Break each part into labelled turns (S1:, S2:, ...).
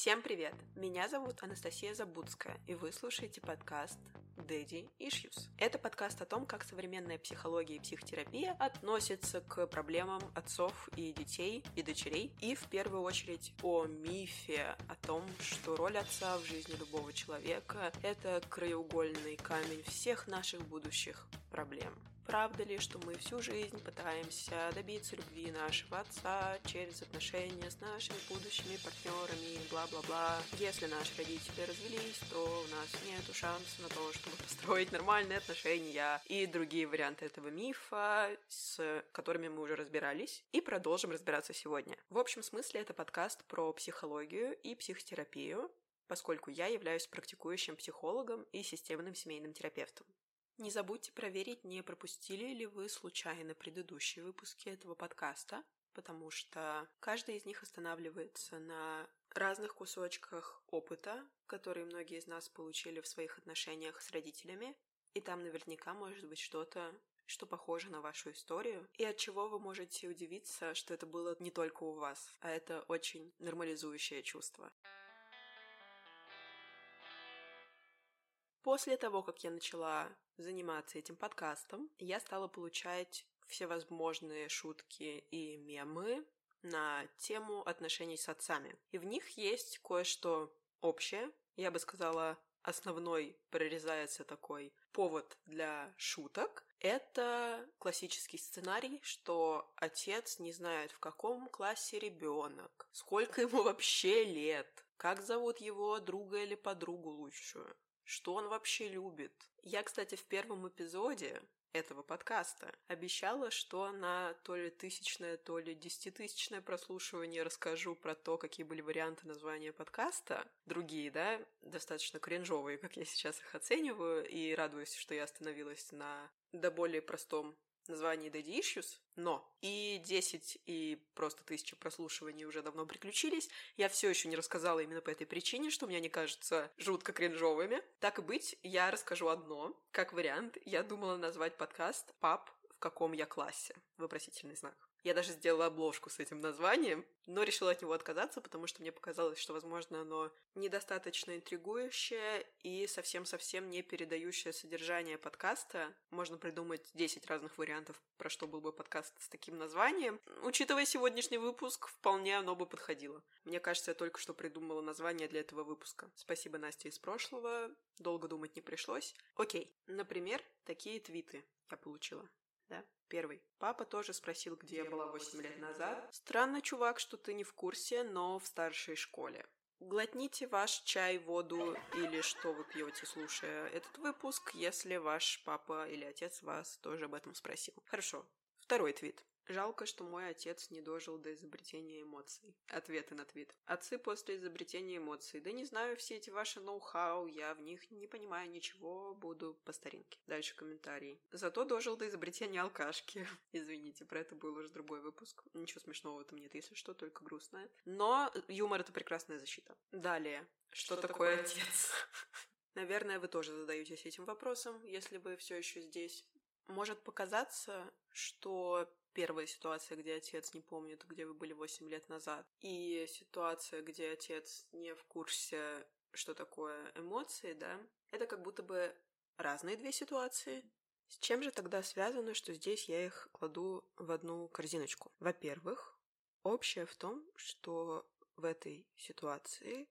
S1: Всем привет! Меня зовут Анастасия Забудская, и вы слушаете подкаст Daddy Issues. Это подкаст о том, как современная психология и психотерапия относятся к проблемам отцов и детей и дочерей, и в первую очередь о мифе, о том, что роль отца в жизни любого человека — это краеугольный камень всех наших будущих проблем. Правда ли, что мы всю жизнь пытаемся добиться любви нашего отца через отношения с нашими будущими партнерами, бла-бла-бла. Если наши родители развелись, то у нас нет шанса на то, чтобы построить нормальные отношения и другие варианты этого мифа, с которыми мы уже разбирались, и продолжим разбираться сегодня. В общем смысле это подкаст про психологию и психотерапию, поскольку я являюсь практикующим психологом и системным семейным терапевтом. Не забудьте проверить, не пропустили ли вы случайно предыдущие выпуски этого подкаста, потому что каждый из них останавливается на разных кусочках опыта, которые многие из нас получили в своих отношениях с родителями, и там наверняка может быть что-то, что похоже на вашу историю, и от чего вы можете удивиться, что это было не только у вас, а это очень нормализующее чувство. После того, как я начала заниматься этим подкастом, я стала получать всевозможные шутки и мемы на тему отношений с отцами. И в них есть кое-что общее. Я бы сказала, основной прорезается такой повод для шуток. Это классический сценарий, что отец не знает, в каком классе ребенок, сколько ему вообще лет, как зовут его друга или подругу лучшую, что он вообще любит. Я, кстати, в первом эпизоде этого подкаста обещала, что на то ли тысячное, то ли десятитысячное прослушивание расскажу про то, какие были варианты названия подкаста. Другие, да, достаточно кринжовые, как я сейчас их оцениваю, и радуюсь, что я остановилась на до более простом названии Daddy Issues, но и 10, и просто тысячи прослушиваний уже давно приключились. Я все еще не рассказала именно по этой причине, что мне не кажется жутко кринжовыми. Так и быть, я расскажу одно. Как вариант, я думала назвать подкаст «Пап, в каком я классе?» Вопросительный знак. Я даже сделала обложку с этим названием, но решила от него отказаться, потому что мне показалось, что, возможно, оно недостаточно интригующее и совсем-совсем не передающее содержание подкаста. Можно придумать 10 разных вариантов, про что был бы подкаст с таким названием. Учитывая сегодняшний выпуск, вполне оно бы подходило. Мне кажется, я только что придумала название для этого выпуска. Спасибо Насте из прошлого. Долго думать не пришлось. Окей. Например, такие твиты я получила. Да? Первый. Папа тоже спросил, где я была 8 лет назад. Странно, чувак, что ты не в курсе, но в старшей школе. Глотните ваш чай, воду или что вы пьете, слушая этот выпуск, если ваш папа или отец вас тоже об этом спросил. Хорошо. Второй твит. Жалко, что мой отец не дожил до изобретения эмоций. Ответы на твит. Отцы после изобретения эмоций. Да не знаю все эти ваши ноу-хау, я в них не понимаю ничего, буду по старинке. Дальше комментарий. Зато дожил до изобретения алкашки. Извините, про это был уже другой выпуск. Ничего смешного в этом нет, если что, только грустное. Но юмор — это прекрасная защита. Далее. Что, что такое, такое отец? Наверное, вы тоже задаетесь этим вопросом, если вы все еще здесь. Может показаться, что первая ситуация, где отец не помнит, где вы были 8 лет назад, и ситуация, где отец не в курсе, что такое эмоции, да, это как будто бы разные две ситуации. С чем же тогда связано, что здесь я их кладу в одну корзиночку? Во-первых, общее в том, что в этой ситуации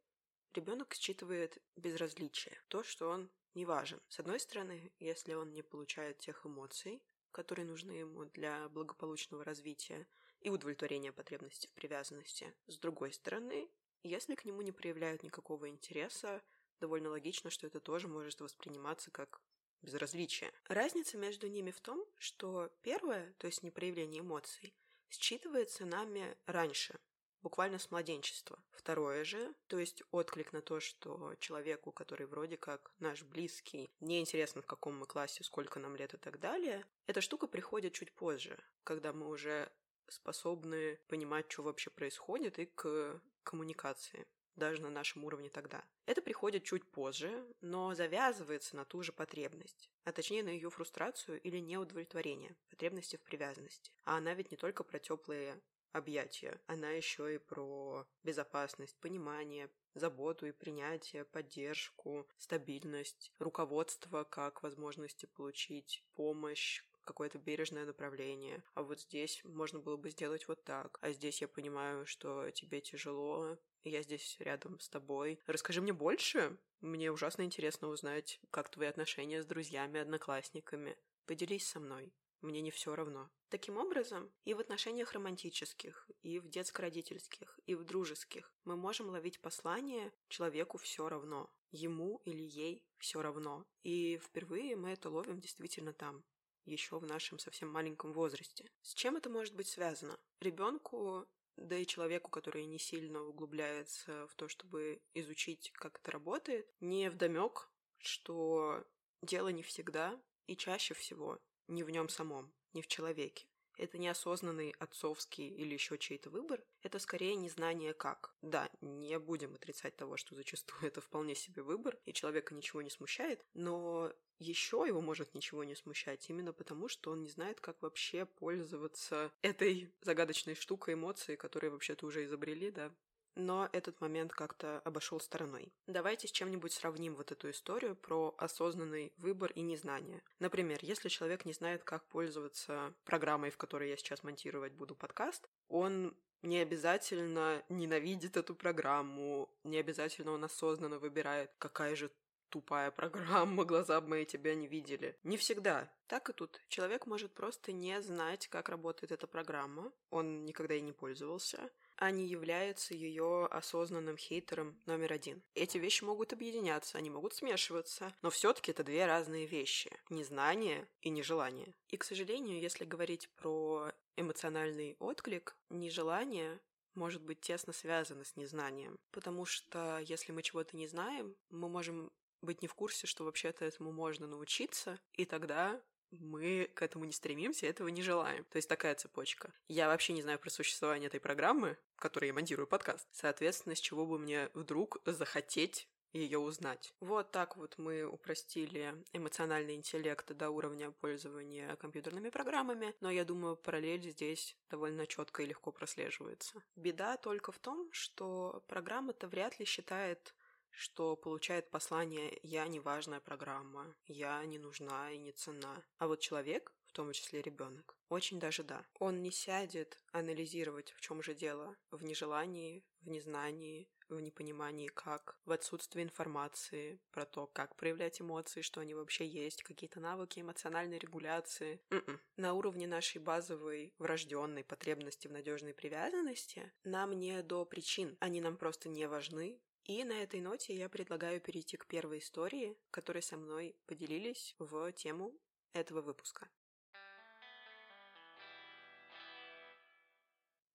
S1: ребенок считывает безразличие, то, что он не важен. С одной стороны, если он не получает тех эмоций, которые нужны ему для благополучного развития и удовлетворения потребностей в привязанности. С другой стороны, если к нему не проявляют никакого интереса, довольно логично, что это тоже может восприниматься как безразличие. Разница между ними в том, что первое, то есть непроявление эмоций, считывается нами раньше, буквально с младенчества. Второе же, то есть отклик на то, что человеку, который вроде как наш близкий, не интересно в каком мы классе, сколько нам лет и так далее, эта штука приходит чуть позже, когда мы уже способны понимать, что вообще происходит, и к коммуникации даже на нашем уровне тогда. Это приходит чуть позже, но завязывается на ту же потребность, а точнее на ее фрустрацию или неудовлетворение, потребности в привязанности. А она ведь не только про теплые объятия. Она еще и про безопасность, понимание, заботу и принятие, поддержку, стабильность, руководство как возможности получить помощь, какое-то бережное направление. А вот здесь можно было бы сделать вот так. А здесь я понимаю, что тебе тяжело, я здесь рядом с тобой. Расскажи мне больше. Мне ужасно интересно узнать, как твои отношения с друзьями, одноклассниками. Поделись со мной. Мне не все равно. Таким образом, и в отношениях романтических, и в детско-родительских, и в дружеских мы можем ловить послание человеку все равно. Ему или ей все равно. И впервые мы это ловим действительно там еще в нашем совсем маленьком возрасте. С чем это может быть связано? Ребенку да и человеку, который не сильно углубляется в то, чтобы изучить, как это работает, не вдомек, что дело не всегда и чаще всего не в нем самом, не в человеке. Это неосознанный отцовский или еще чей-то выбор, это скорее незнание как. Да, не будем отрицать того, что зачастую это вполне себе выбор, и человека ничего не смущает, но еще его может ничего не смущать, именно потому, что он не знает, как вообще пользоваться этой загадочной штукой эмоций, которые вообще-то уже изобрели, да, но этот момент как-то обошел стороной. Давайте с чем-нибудь сравним вот эту историю про осознанный выбор и незнание. Например, если человек не знает, как пользоваться программой, в которой я сейчас монтировать буду подкаст, он не обязательно ненавидит эту программу, не обязательно он осознанно выбирает, какая же тупая программа, глаза бы мои тебя не видели. Не всегда. Так и тут. Человек может просто не знать, как работает эта программа. Он никогда и не пользовался а не является ее осознанным хейтером номер один. Эти вещи могут объединяться, они могут смешиваться, но все-таки это две разные вещи. Незнание и нежелание. И, к сожалению, если говорить про эмоциональный отклик, нежелание может быть тесно связано с незнанием. Потому что если мы чего-то не знаем, мы можем быть не в курсе, что вообще-то этому можно научиться, и тогда мы к этому не стремимся, этого не желаем. То есть такая цепочка. Я вообще не знаю про существование этой программы, в которой я монтирую подкаст. Соответственно, с чего бы мне вдруг захотеть ее узнать. Вот так вот мы упростили эмоциональный интеллект до уровня пользования компьютерными программами, но я думаю, параллель здесь довольно четко и легко прослеживается. Беда только в том, что программа-то вряд ли считает что получает послание «я не важная программа», «я не нужна и не цена». А вот человек, в том числе ребенок, очень даже да. Он не сядет анализировать, в чем же дело, в нежелании, в незнании, в непонимании как, в отсутствии информации про то, как проявлять эмоции, что они вообще есть, какие-то навыки эмоциональной регуляции. Mm-mm. М-м. На уровне нашей базовой врожденной потребности в надежной привязанности нам не до причин, они нам просто не важны, и на этой ноте я предлагаю перейти к первой истории, которой со мной поделились в тему этого выпуска.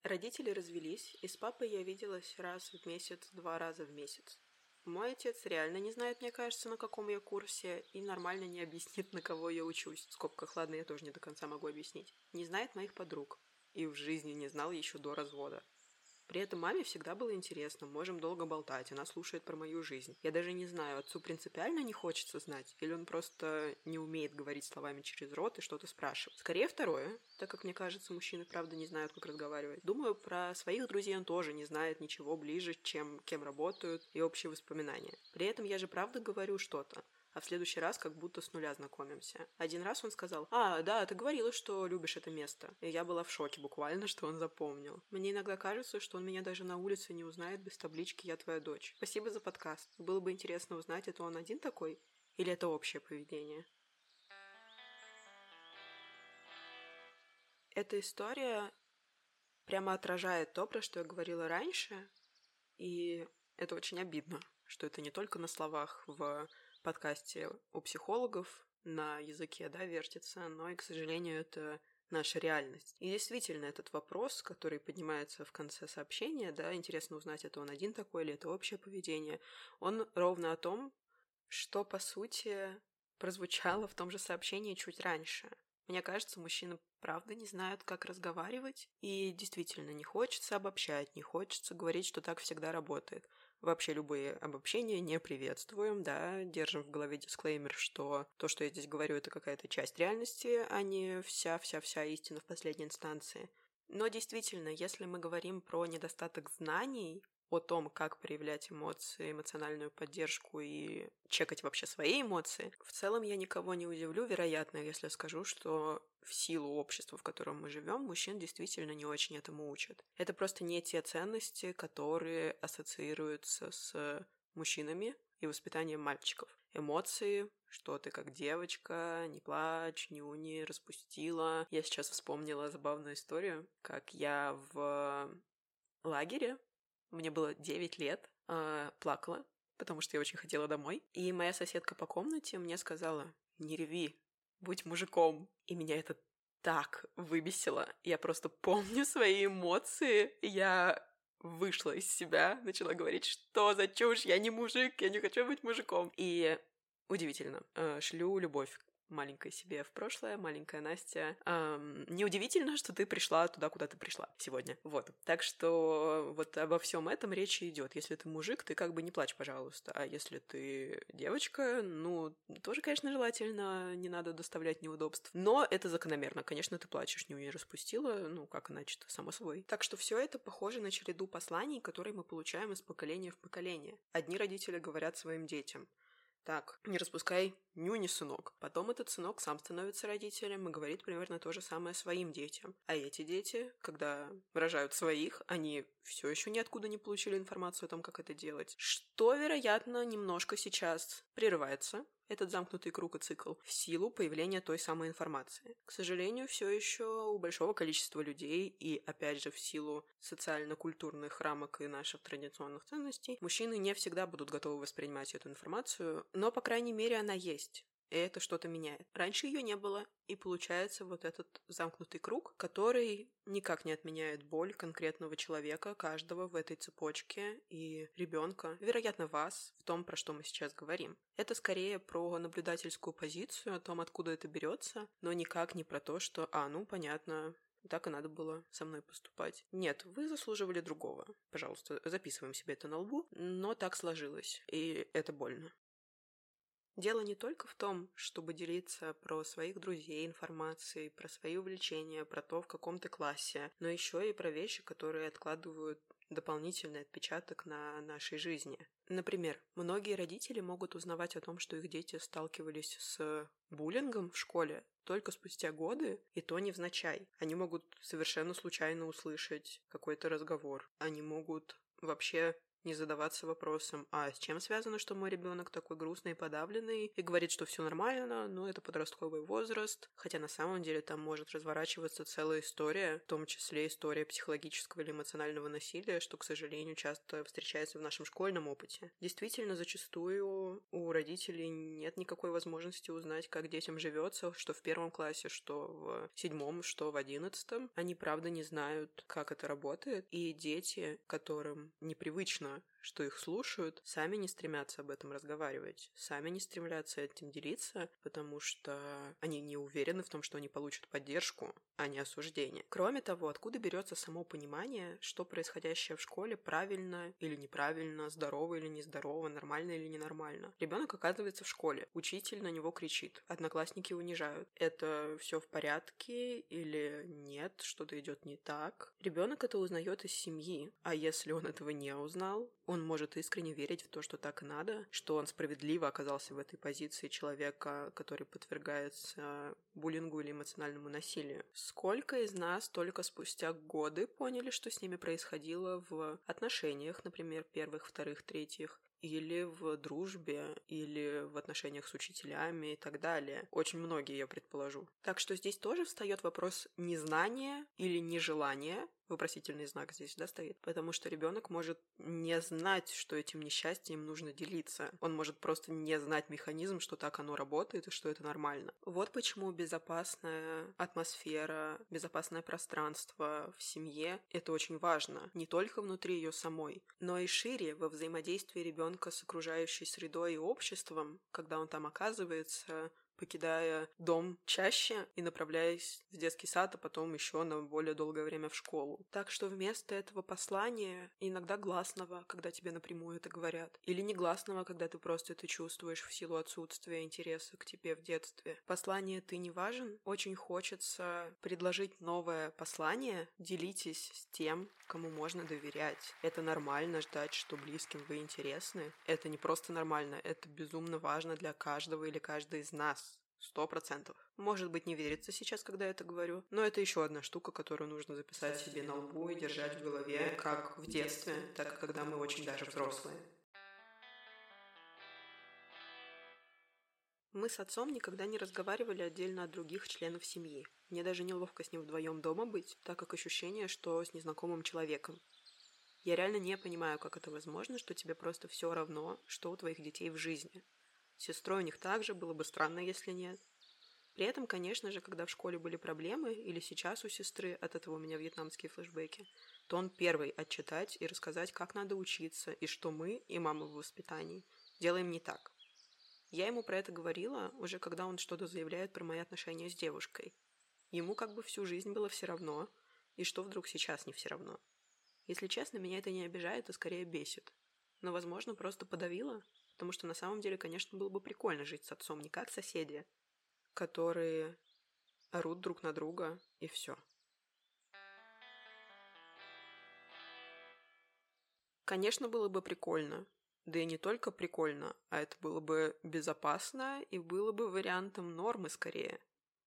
S1: Родители развелись, и с папой я виделась раз в месяц, два раза в месяц. Мой отец реально не знает, мне кажется, на каком я курсе, и нормально не объяснит, на кого я учусь. В скобках, ладно, я тоже не до конца могу объяснить. Не знает моих подруг. И в жизни не знал еще до развода. При этом маме всегда было интересно, можем долго болтать, она слушает про мою жизнь. Я даже не знаю, отцу принципиально не хочется знать, или он просто не умеет говорить словами через рот и что-то спрашивать. Скорее второе, так как мне кажется, мужчины правда не знают, как разговаривать. Думаю, про своих друзей он тоже не знает ничего ближе, чем кем работают и общие воспоминания. При этом я же правда говорю что-то а в следующий раз как будто с нуля знакомимся. Один раз он сказал, «А, да, ты говорила, что любишь это место». И я была в шоке буквально, что он запомнил. Мне иногда кажется, что он меня даже на улице не узнает без таблички «Я твоя дочь». Спасибо за подкаст. Было бы интересно узнать, это он один такой или это общее поведение. Эта история прямо отражает то, про что я говорила раньше, и это очень обидно, что это не только на словах в подкасте у психологов на языке, да, вертится, но и, к сожалению, это наша реальность. И действительно, этот вопрос, который поднимается в конце сообщения, да, интересно узнать, это он один такой или это общее поведение, он ровно о том, что, по сути, прозвучало в том же сообщении чуть раньше. Мне кажется, мужчины правда не знают, как разговаривать, и действительно не хочется обобщать, не хочется говорить, что так всегда работает. Вообще любые обобщения не приветствуем, да, держим в голове дисклеймер, что то, что я здесь говорю, это какая-то часть реальности, а не вся-вся-вся истина в последней инстанции. Но действительно, если мы говорим про недостаток знаний, о том, как проявлять эмоции, эмоциональную поддержку и чекать вообще свои эмоции, в целом я никого не удивлю, вероятно, если скажу, что в силу общества, в котором мы живем, мужчин действительно не очень этому учат. Это просто не те ценности, которые ассоциируются с мужчинами и воспитанием мальчиков. Эмоции, что ты как девочка, не плачь, не уни, распустила. Я сейчас вспомнила забавную историю, как я в лагере мне было 9 лет, э, плакала, потому что я очень хотела домой. И моя соседка по комнате мне сказала, не реви, будь мужиком. И меня это так выбесило. Я просто помню свои эмоции. Я вышла из себя, начала говорить, что за чушь, я не мужик, я не хочу быть мужиком. И удивительно, э, шлю любовь маленькой себе в прошлое, маленькая Настя. Эм, неудивительно, что ты пришла туда, куда ты пришла сегодня. Вот. Так что вот обо всем этом речи идет. Если ты мужик, ты как бы не плачь, пожалуйста. А если ты девочка, ну, тоже, конечно, желательно, не надо доставлять неудобств. Но это закономерно. Конечно, ты плачешь, не распустила, ну, как иначе само собой. Так что все это похоже на череду посланий, которые мы получаем из поколения в поколение. Одни родители говорят своим детям – так, не распускай нюни, сынок. Потом этот сынок сам становится родителем и говорит примерно то же самое своим детям. А эти дети, когда выражают своих, они все еще ниоткуда не получили информацию о том, как это делать. Что, вероятно, немножко сейчас прерывается, этот замкнутый круг и цикл в силу появления той самой информации. К сожалению, все еще у большого количества людей и, опять же, в силу социально-культурных рамок и наших традиционных ценностей, мужчины не всегда будут готовы воспринимать эту информацию, но, по крайней мере, она есть и это что-то меняет. Раньше ее не было, и получается вот этот замкнутый круг, который никак не отменяет боль конкретного человека, каждого в этой цепочке и ребенка, вероятно, вас, в том, про что мы сейчас говорим. Это скорее про наблюдательскую позицию, о том, откуда это берется, но никак не про то, что, а, ну, понятно, так и надо было со мной поступать. Нет, вы заслуживали другого. Пожалуйста, записываем себе это на лбу. Но так сложилось, и это больно. Дело не только в том, чтобы делиться про своих друзей информацией, про свои увлечения, про то, в каком ты классе, но еще и про вещи, которые откладывают дополнительный отпечаток на нашей жизни. Например, многие родители могут узнавать о том, что их дети сталкивались с буллингом в школе только спустя годы, и то невзначай. Они могут совершенно случайно услышать какой-то разговор. Они могут вообще не задаваться вопросом, а с чем связано, что мой ребенок такой грустный и подавленный, и говорит, что все нормально, но это подростковый возраст, хотя на самом деле там может разворачиваться целая история, в том числе история психологического или эмоционального насилия, что, к сожалению, часто встречается в нашем школьном опыте. Действительно, зачастую у родителей нет никакой возможности узнать, как детям живется, что в первом классе, что в седьмом, что в одиннадцатом. Они, правда, не знают, как это работает, и дети, которым непривычно know что их слушают, сами не стремятся об этом разговаривать, сами не стремятся этим делиться, потому что они не уверены в том, что они получат поддержку, а не осуждение. Кроме того, откуда берется само понимание, что происходящее в школе правильно или неправильно, здорово или нездорово, нормально или ненормально. Ребенок оказывается в школе, учитель на него кричит, одноклассники унижают. Это все в порядке или нет, что-то идет не так. Ребенок это узнает из семьи, а если он этого не узнал, может искренне верить в то, что так надо, что он справедливо оказался в этой позиции человека, который подвергается буллингу или эмоциональному насилию. Сколько из нас только спустя годы поняли, что с ними происходило в отношениях, например, первых, вторых, третьих, или в дружбе, или в отношениях с учителями и так далее. Очень многие, я предположу. Так что здесь тоже встает вопрос незнания или нежелания вопросительный знак здесь, да, стоит? Потому что ребенок может не знать, что этим несчастьем нужно делиться. Он может просто не знать механизм, что так оно работает и что это нормально. Вот почему безопасная атмосфера, безопасное пространство в семье — это очень важно. Не только внутри ее самой, но и шире во взаимодействии ребенка с окружающей средой и обществом, когда он там оказывается, покидая дом чаще и направляясь в детский сад, а потом еще на более долгое время в школу. Так что вместо этого послания, иногда гласного, когда тебе напрямую это говорят, или негласного, когда ты просто это чувствуешь в силу отсутствия интереса к тебе в детстве. Послание «ты не важен» очень хочется предложить новое послание, делитесь с тем, кому можно доверять. Это нормально ждать, что близким вы интересны. Это не просто нормально, это безумно важно для каждого или каждой из нас. Сто процентов. Может быть, не верится сейчас, когда я это говорю, но это еще одна штука, которую нужно записать себе на лбу и держать в голове, как в детстве, так и когда мы очень даже взрослые. Мы с отцом никогда не разговаривали отдельно от других членов семьи. Мне даже неловко с ним вдвоем дома быть, так как ощущение, что с незнакомым человеком. Я реально не понимаю, как это возможно, что тебе просто все равно, что у твоих детей в жизни. С сестрой у них также было бы странно, если нет. При этом, конечно же, когда в школе были проблемы, или сейчас у сестры, от этого у меня вьетнамские флешбеки, то он первый отчитать и рассказать, как надо учиться, и что мы, и мама в воспитании, делаем не так. Я ему про это говорила, уже когда он что-то заявляет про мои отношения с девушкой. Ему как бы всю жизнь было все равно, и что вдруг сейчас не все равно. Если честно, меня это не обижает, а скорее бесит. Но, возможно, просто подавила, потому что на самом деле, конечно, было бы прикольно жить с отцом, не как соседи, которые орут друг на друга, и все. Конечно, было бы прикольно, да и не только прикольно, а это было бы безопасно и было бы вариантом нормы скорее.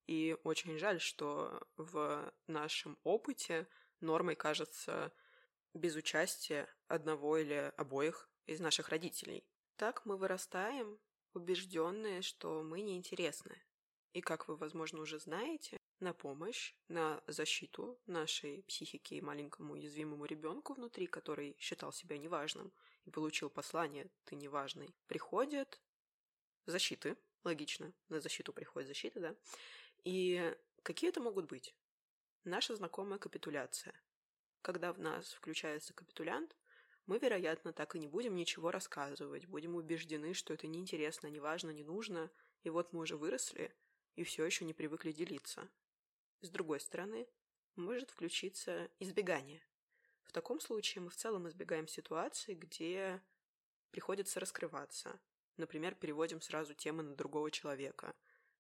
S1: И очень жаль, что в нашем опыте нормой кажется без участия одного или обоих из наших родителей. Так мы вырастаем, убежденные, что мы неинтересны. И как вы, возможно, уже знаете, на помощь, на защиту нашей психики и маленькому уязвимому ребенку внутри, который считал себя неважным, и получил послание «ты неважный», приходят защиты, логично, на защиту приходит защита, да, и какие это могут быть? Наша знакомая капитуляция. Когда в нас включается капитулянт, мы, вероятно, так и не будем ничего рассказывать, будем убеждены, что это неинтересно, неважно, не нужно, и вот мы уже выросли и все еще не привыкли делиться. С другой стороны, может включиться избегание. В таком случае мы в целом избегаем ситуации, где приходится раскрываться. Например, переводим сразу темы на другого человека.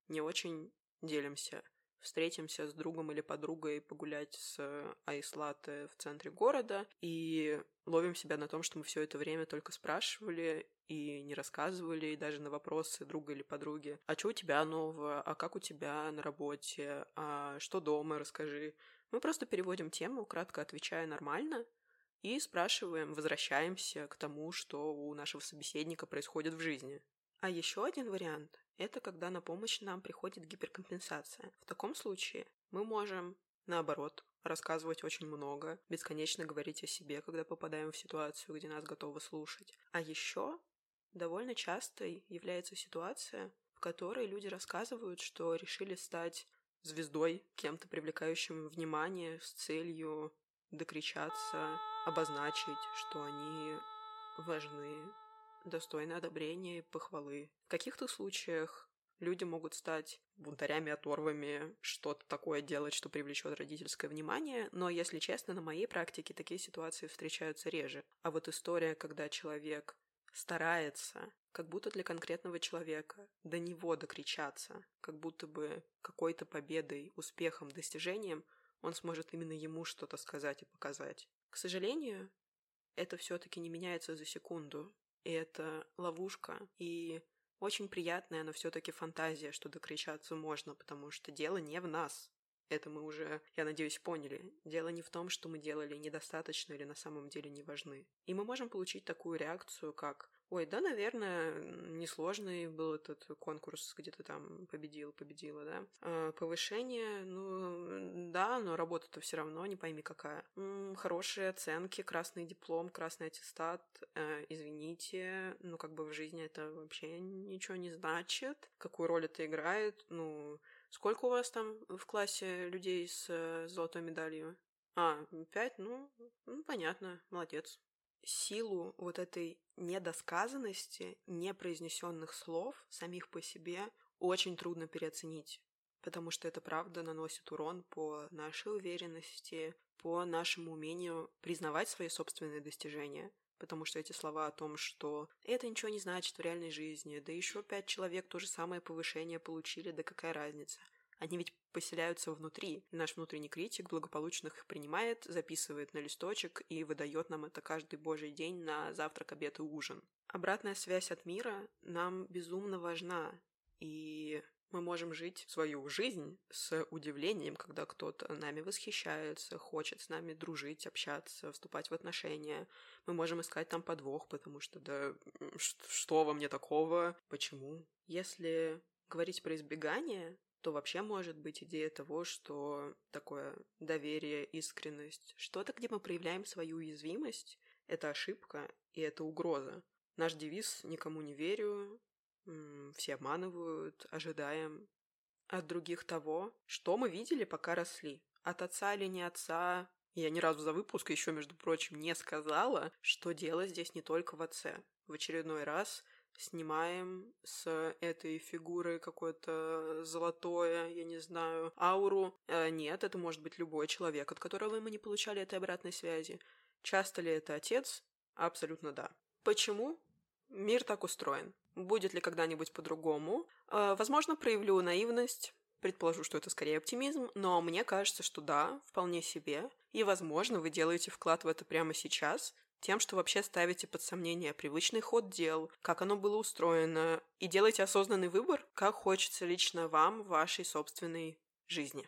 S1: Не очень делимся. Встретимся с другом или подругой погулять с айслаты в центре города и ловим себя на том, что мы все это время только спрашивали и не рассказывали, и даже на вопросы друга или подруги. А что у тебя нового? А как у тебя на работе? А что дома? Расскажи. Мы просто переводим тему, кратко отвечая нормально, и спрашиваем, возвращаемся к тому, что у нашего собеседника происходит в жизни. А еще один вариант – это когда на помощь нам приходит гиперкомпенсация. В таком случае мы можем, наоборот, рассказывать очень много, бесконечно говорить о себе, когда попадаем в ситуацию, где нас готовы слушать. А еще довольно частой является ситуация, в которой люди рассказывают, что решили стать звездой, кем-то привлекающим внимание с целью докричаться, обозначить, что они важны, достойны одобрения и похвалы. В каких-то случаях люди могут стать бунтарями, оторвами, что-то такое делать, что привлечет родительское внимание, но, если честно, на моей практике такие ситуации встречаются реже. А вот история, когда человек старается, как будто для конкретного человека, до него докричаться, как будто бы какой-то победой, успехом, достижением он сможет именно ему что-то сказать и показать. К сожалению, это все-таки не меняется за секунду, и это ловушка, и очень приятная, но все-таки фантазия, что докричаться можно, потому что дело не в нас. Это мы уже, я надеюсь, поняли. Дело не в том, что мы делали недостаточно или на самом деле не важны. И мы можем получить такую реакцию, как Ой, да, наверное, несложный был этот конкурс, где ты там победил, победила, да. А, повышение, ну, да, но работа-то все равно, не пойми какая. М-м, хорошие оценки, красный диплом, красный аттестат, э, извините, ну, как бы в жизни это вообще ничего не значит. Какую роль это играет, ну, Сколько у вас там в классе людей с э, золотой медалью? А, пять? Ну, ну, понятно, молодец. Силу вот этой недосказанности, непроизнесенных слов самих по себе очень трудно переоценить, потому что это правда наносит урон по нашей уверенности, по нашему умению признавать свои собственные достижения, потому что эти слова о том, что это ничего не значит в реальной жизни, да еще пять человек то же самое повышение получили, да какая разница. Они ведь поселяются внутри, наш внутренний критик благополучно их принимает, записывает на листочек и выдает нам это каждый божий день на завтрак, обед и ужин. Обратная связь от мира нам безумно важна, и мы можем жить свою жизнь с удивлением, когда кто-то нами восхищается, хочет с нами дружить, общаться, вступать в отношения. Мы можем искать там подвох, потому что да что во мне такого, почему? Если говорить про избегание, то вообще может быть идея того, что такое доверие, искренность, что-то, где мы проявляем свою уязвимость, это ошибка и это угроза. Наш девиз «никому не верю», все обманывают, ожидаем от других того, что мы видели, пока росли. От отца или не отца. Я ни разу за выпуск еще, между прочим, не сказала, что дело здесь не только в отце. В очередной раз снимаем с этой фигуры какое-то золотое, я не знаю, ауру. Э, нет, это может быть любой человек, от которого мы не получали этой обратной связи. Часто ли это отец? Абсолютно да. Почему? Мир так устроен. Будет ли когда-нибудь по-другому? Э, возможно, проявлю наивность, предположу, что это скорее оптимизм, но мне кажется, что да, вполне себе. И, возможно, вы делаете вклад в это прямо сейчас, тем, что вообще ставите под сомнение привычный ход дел, как оно было устроено, и делаете осознанный выбор, как хочется лично вам в вашей собственной жизни.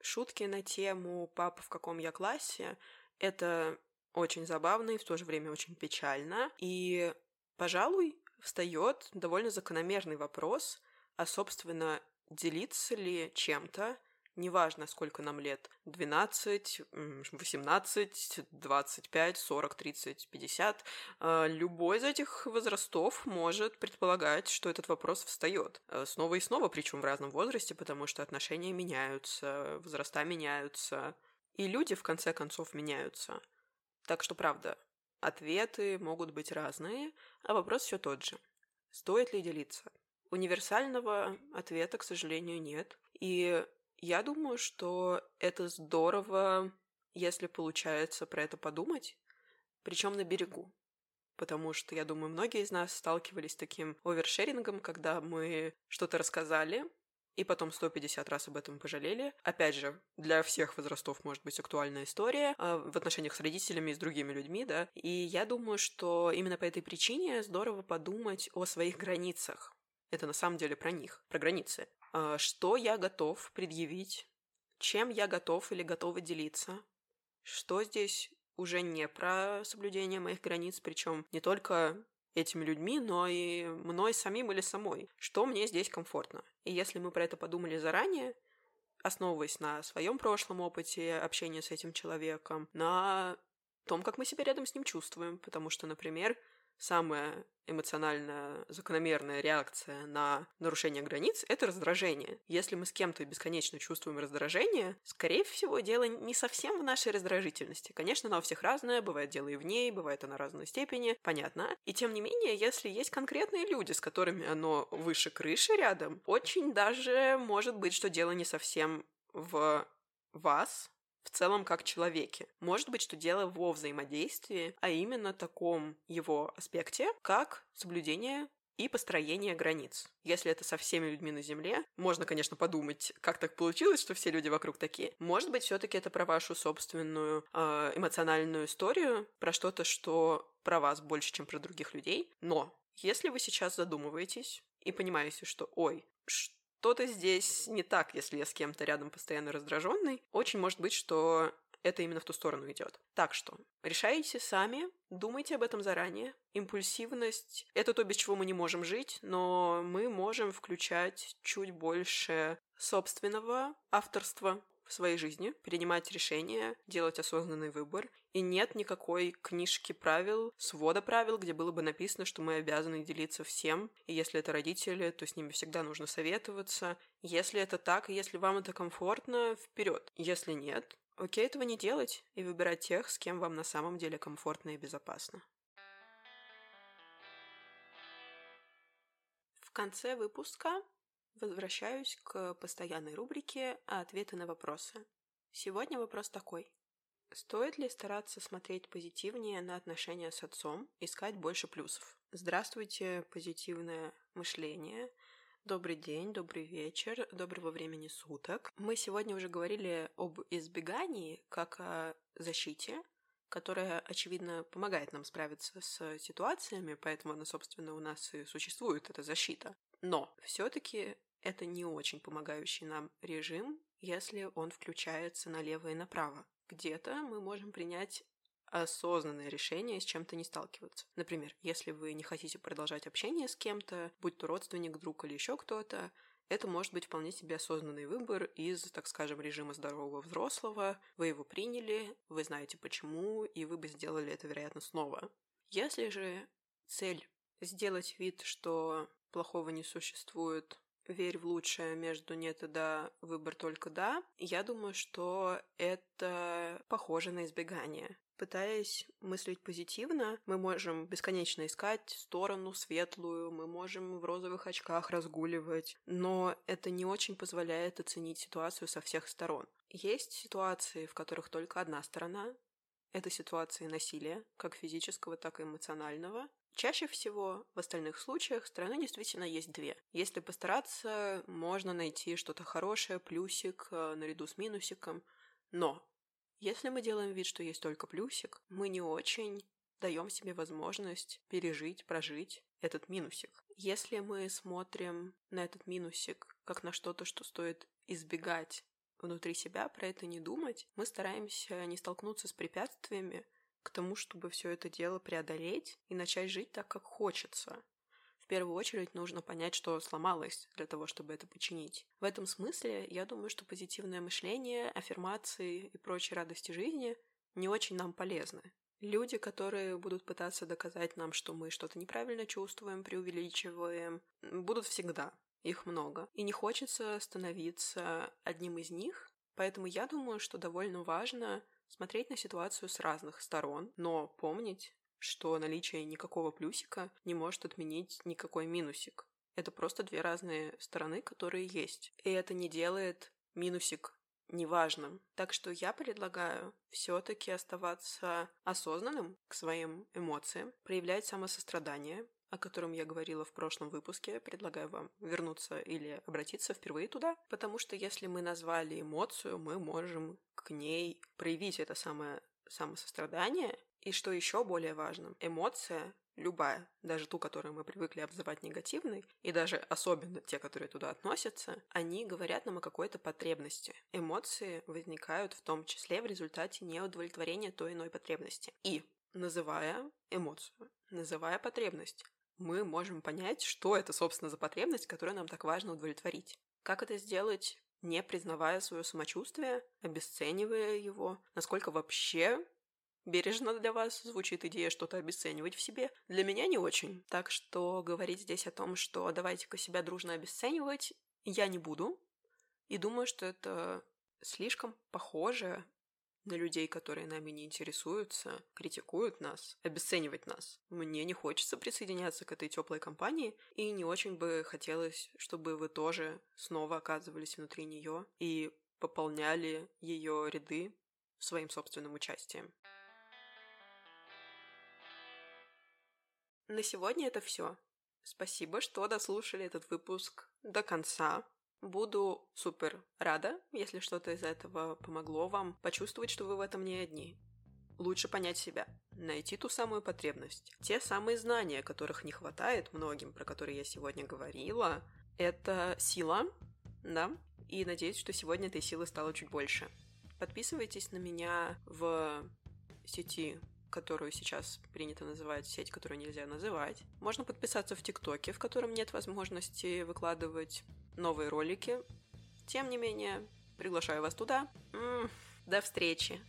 S1: Шутки на тему «Папа, в каком я классе» — это очень забавно и в то же время очень печально. И, пожалуй, встает довольно закономерный вопрос, а, собственно, делиться ли чем-то, неважно, сколько нам лет, 12, 18, 25, 40, 30, 50, любой из этих возрастов может предполагать, что этот вопрос встает. Э, снова и снова, причем в разном возрасте, потому что отношения меняются, возраста меняются, и люди, в конце концов, меняются. Так что, правда, ответы могут быть разные, а вопрос все тот же. Стоит ли делиться? Универсального ответа, к сожалению, нет. И я думаю, что это здорово, если получается про это подумать, причем на берегу. Потому что, я думаю, многие из нас сталкивались с таким овершерингом, когда мы что-то рассказали, и потом 150 раз об этом пожалели. Опять же, для всех возрастов может быть актуальная история э, в отношениях с родителями и с другими людьми, да. И я думаю, что именно по этой причине здорово подумать о своих границах. Это на самом деле про них, про границы. Э, что я готов предъявить, чем я готов или готова делиться, что здесь уже не про соблюдение моих границ, причем не только этими людьми, но и мной самим или самой, что мне здесь комфортно. И если мы про это подумали заранее, основываясь на своем прошлом опыте общения с этим человеком, на том, как мы себя рядом с ним чувствуем, потому что, например, самая эмоциональная закономерная реакция на нарушение границ — это раздражение. Если мы с кем-то бесконечно чувствуем раздражение, скорее всего, дело не совсем в нашей раздражительности. Конечно, она у всех разная, бывает дело и в ней, бывает она разной степени, понятно. И тем не менее, если есть конкретные люди, с которыми оно выше крыши рядом, очень даже может быть, что дело не совсем в вас, в целом как человеке. Может быть, что дело во взаимодействии, а именно таком его аспекте, как соблюдение и построение границ. Если это со всеми людьми на Земле, можно, конечно, подумать, как так получилось, что все люди вокруг такие. Может быть, все-таки это про вашу собственную э, эмоциональную историю, про что-то, что про вас больше, чем про других людей. Но если вы сейчас задумываетесь и понимаете, что, ой, что что-то здесь не так, если я с кем-то рядом постоянно раздраженный. Очень может быть, что это именно в ту сторону идет. Так что решайте сами, думайте об этом заранее. Импульсивность — это то, без чего мы не можем жить, но мы можем включать чуть больше собственного авторства в своей жизни, принимать решения, делать осознанный выбор. И нет никакой книжки правил, свода правил, где было бы написано, что мы обязаны делиться всем. И если это родители, то с ними всегда нужно советоваться. Если это так, и если вам это комфортно, вперед. Если нет, окей, этого не делать и выбирать тех, с кем вам на самом деле комфортно и безопасно. В конце выпуска возвращаюсь к постоянной рубрике «Ответы на вопросы». Сегодня вопрос такой. Стоит ли стараться смотреть позитивнее на отношения с отцом, искать больше плюсов? Здравствуйте, позитивное мышление. Добрый день, добрый вечер, доброго времени суток. Мы сегодня уже говорили об избегании как о защите, которая, очевидно, помогает нам справиться с ситуациями, поэтому она, собственно, у нас и существует, эта защита. Но все-таки это не очень помогающий нам режим, если он включается налево и направо где-то мы можем принять осознанное решение с чем-то не сталкиваться. Например, если вы не хотите продолжать общение с кем-то, будь то родственник, друг или еще кто-то, это может быть вполне себе осознанный выбор из, так скажем, режима здорового взрослого. Вы его приняли, вы знаете почему, и вы бы сделали это, вероятно, снова. Если же цель сделать вид, что плохого не существует, верь в лучшее между нет и да, выбор только да, я думаю, что это похоже на избегание. Пытаясь мыслить позитивно, мы можем бесконечно искать сторону светлую, мы можем в розовых очках разгуливать, но это не очень позволяет оценить ситуацию со всех сторон. Есть ситуации, в которых только одна сторона, это ситуации насилия, как физического, так и эмоционального. Чаще всего в остальных случаях стороны действительно есть две. Если постараться, можно найти что-то хорошее, плюсик э, наряду с минусиком. Но если мы делаем вид, что есть только плюсик, мы не очень даем себе возможность пережить, прожить этот минусик. Если мы смотрим на этот минусик как на что-то, что стоит избегать внутри себя, про это не думать, мы стараемся не столкнуться с препятствиями, к тому, чтобы все это дело преодолеть и начать жить так, как хочется. В первую очередь нужно понять, что сломалось для того, чтобы это починить. В этом смысле я думаю, что позитивное мышление, аффирмации и прочие радости жизни не очень нам полезны. Люди, которые будут пытаться доказать нам, что мы что-то неправильно чувствуем, преувеличиваем, будут всегда. Их много. И не хочется становиться одним из них, поэтому я думаю, что довольно важно смотреть на ситуацию с разных сторон, но помнить, что наличие никакого плюсика не может отменить никакой минусик. Это просто две разные стороны, которые есть. И это не делает минусик неважным. Так что я предлагаю все-таки оставаться осознанным к своим эмоциям, проявлять самосострадание, о котором я говорила в прошлом выпуске. Предлагаю вам вернуться или обратиться впервые туда, потому что если мы назвали эмоцию, мы можем к ней проявить это самое самосострадание. И что еще более важно, эмоция любая, даже ту, которую мы привыкли обзывать негативной, и даже особенно те, которые туда относятся, они говорят нам о какой-то потребности. Эмоции возникают в том числе в результате неудовлетворения той иной потребности. И называя эмоцию, называя потребность, мы можем понять, что это, собственно, за потребность, которую нам так важно удовлетворить. Как это сделать, не признавая свое самочувствие, обесценивая его? Насколько вообще бережно для вас звучит идея что-то обесценивать в себе? Для меня не очень. Так что говорить здесь о том, что давайте-ка себя дружно обесценивать, я не буду. И думаю, что это слишком похоже на людей, которые нами не интересуются, критикуют нас, обесценивать нас. Мне не хочется присоединяться к этой теплой компании, и не очень бы хотелось, чтобы вы тоже снова оказывались внутри нее и пополняли ее ряды своим собственным участием. На сегодня это все. Спасибо, что дослушали этот выпуск до конца. Буду супер рада, если что-то из этого помогло вам почувствовать, что вы в этом не одни. Лучше понять себя, найти ту самую потребность. Те самые знания, которых не хватает многим, про которые я сегодня говорила, это сила, да, и надеюсь, что сегодня этой силы стало чуть больше. Подписывайтесь на меня в сети которую сейчас принято называть сеть, которую нельзя называть. Можно подписаться в ТикТоке, в котором нет возможности выкладывать новые ролики. Тем не менее, приглашаю вас туда. М-м, до встречи!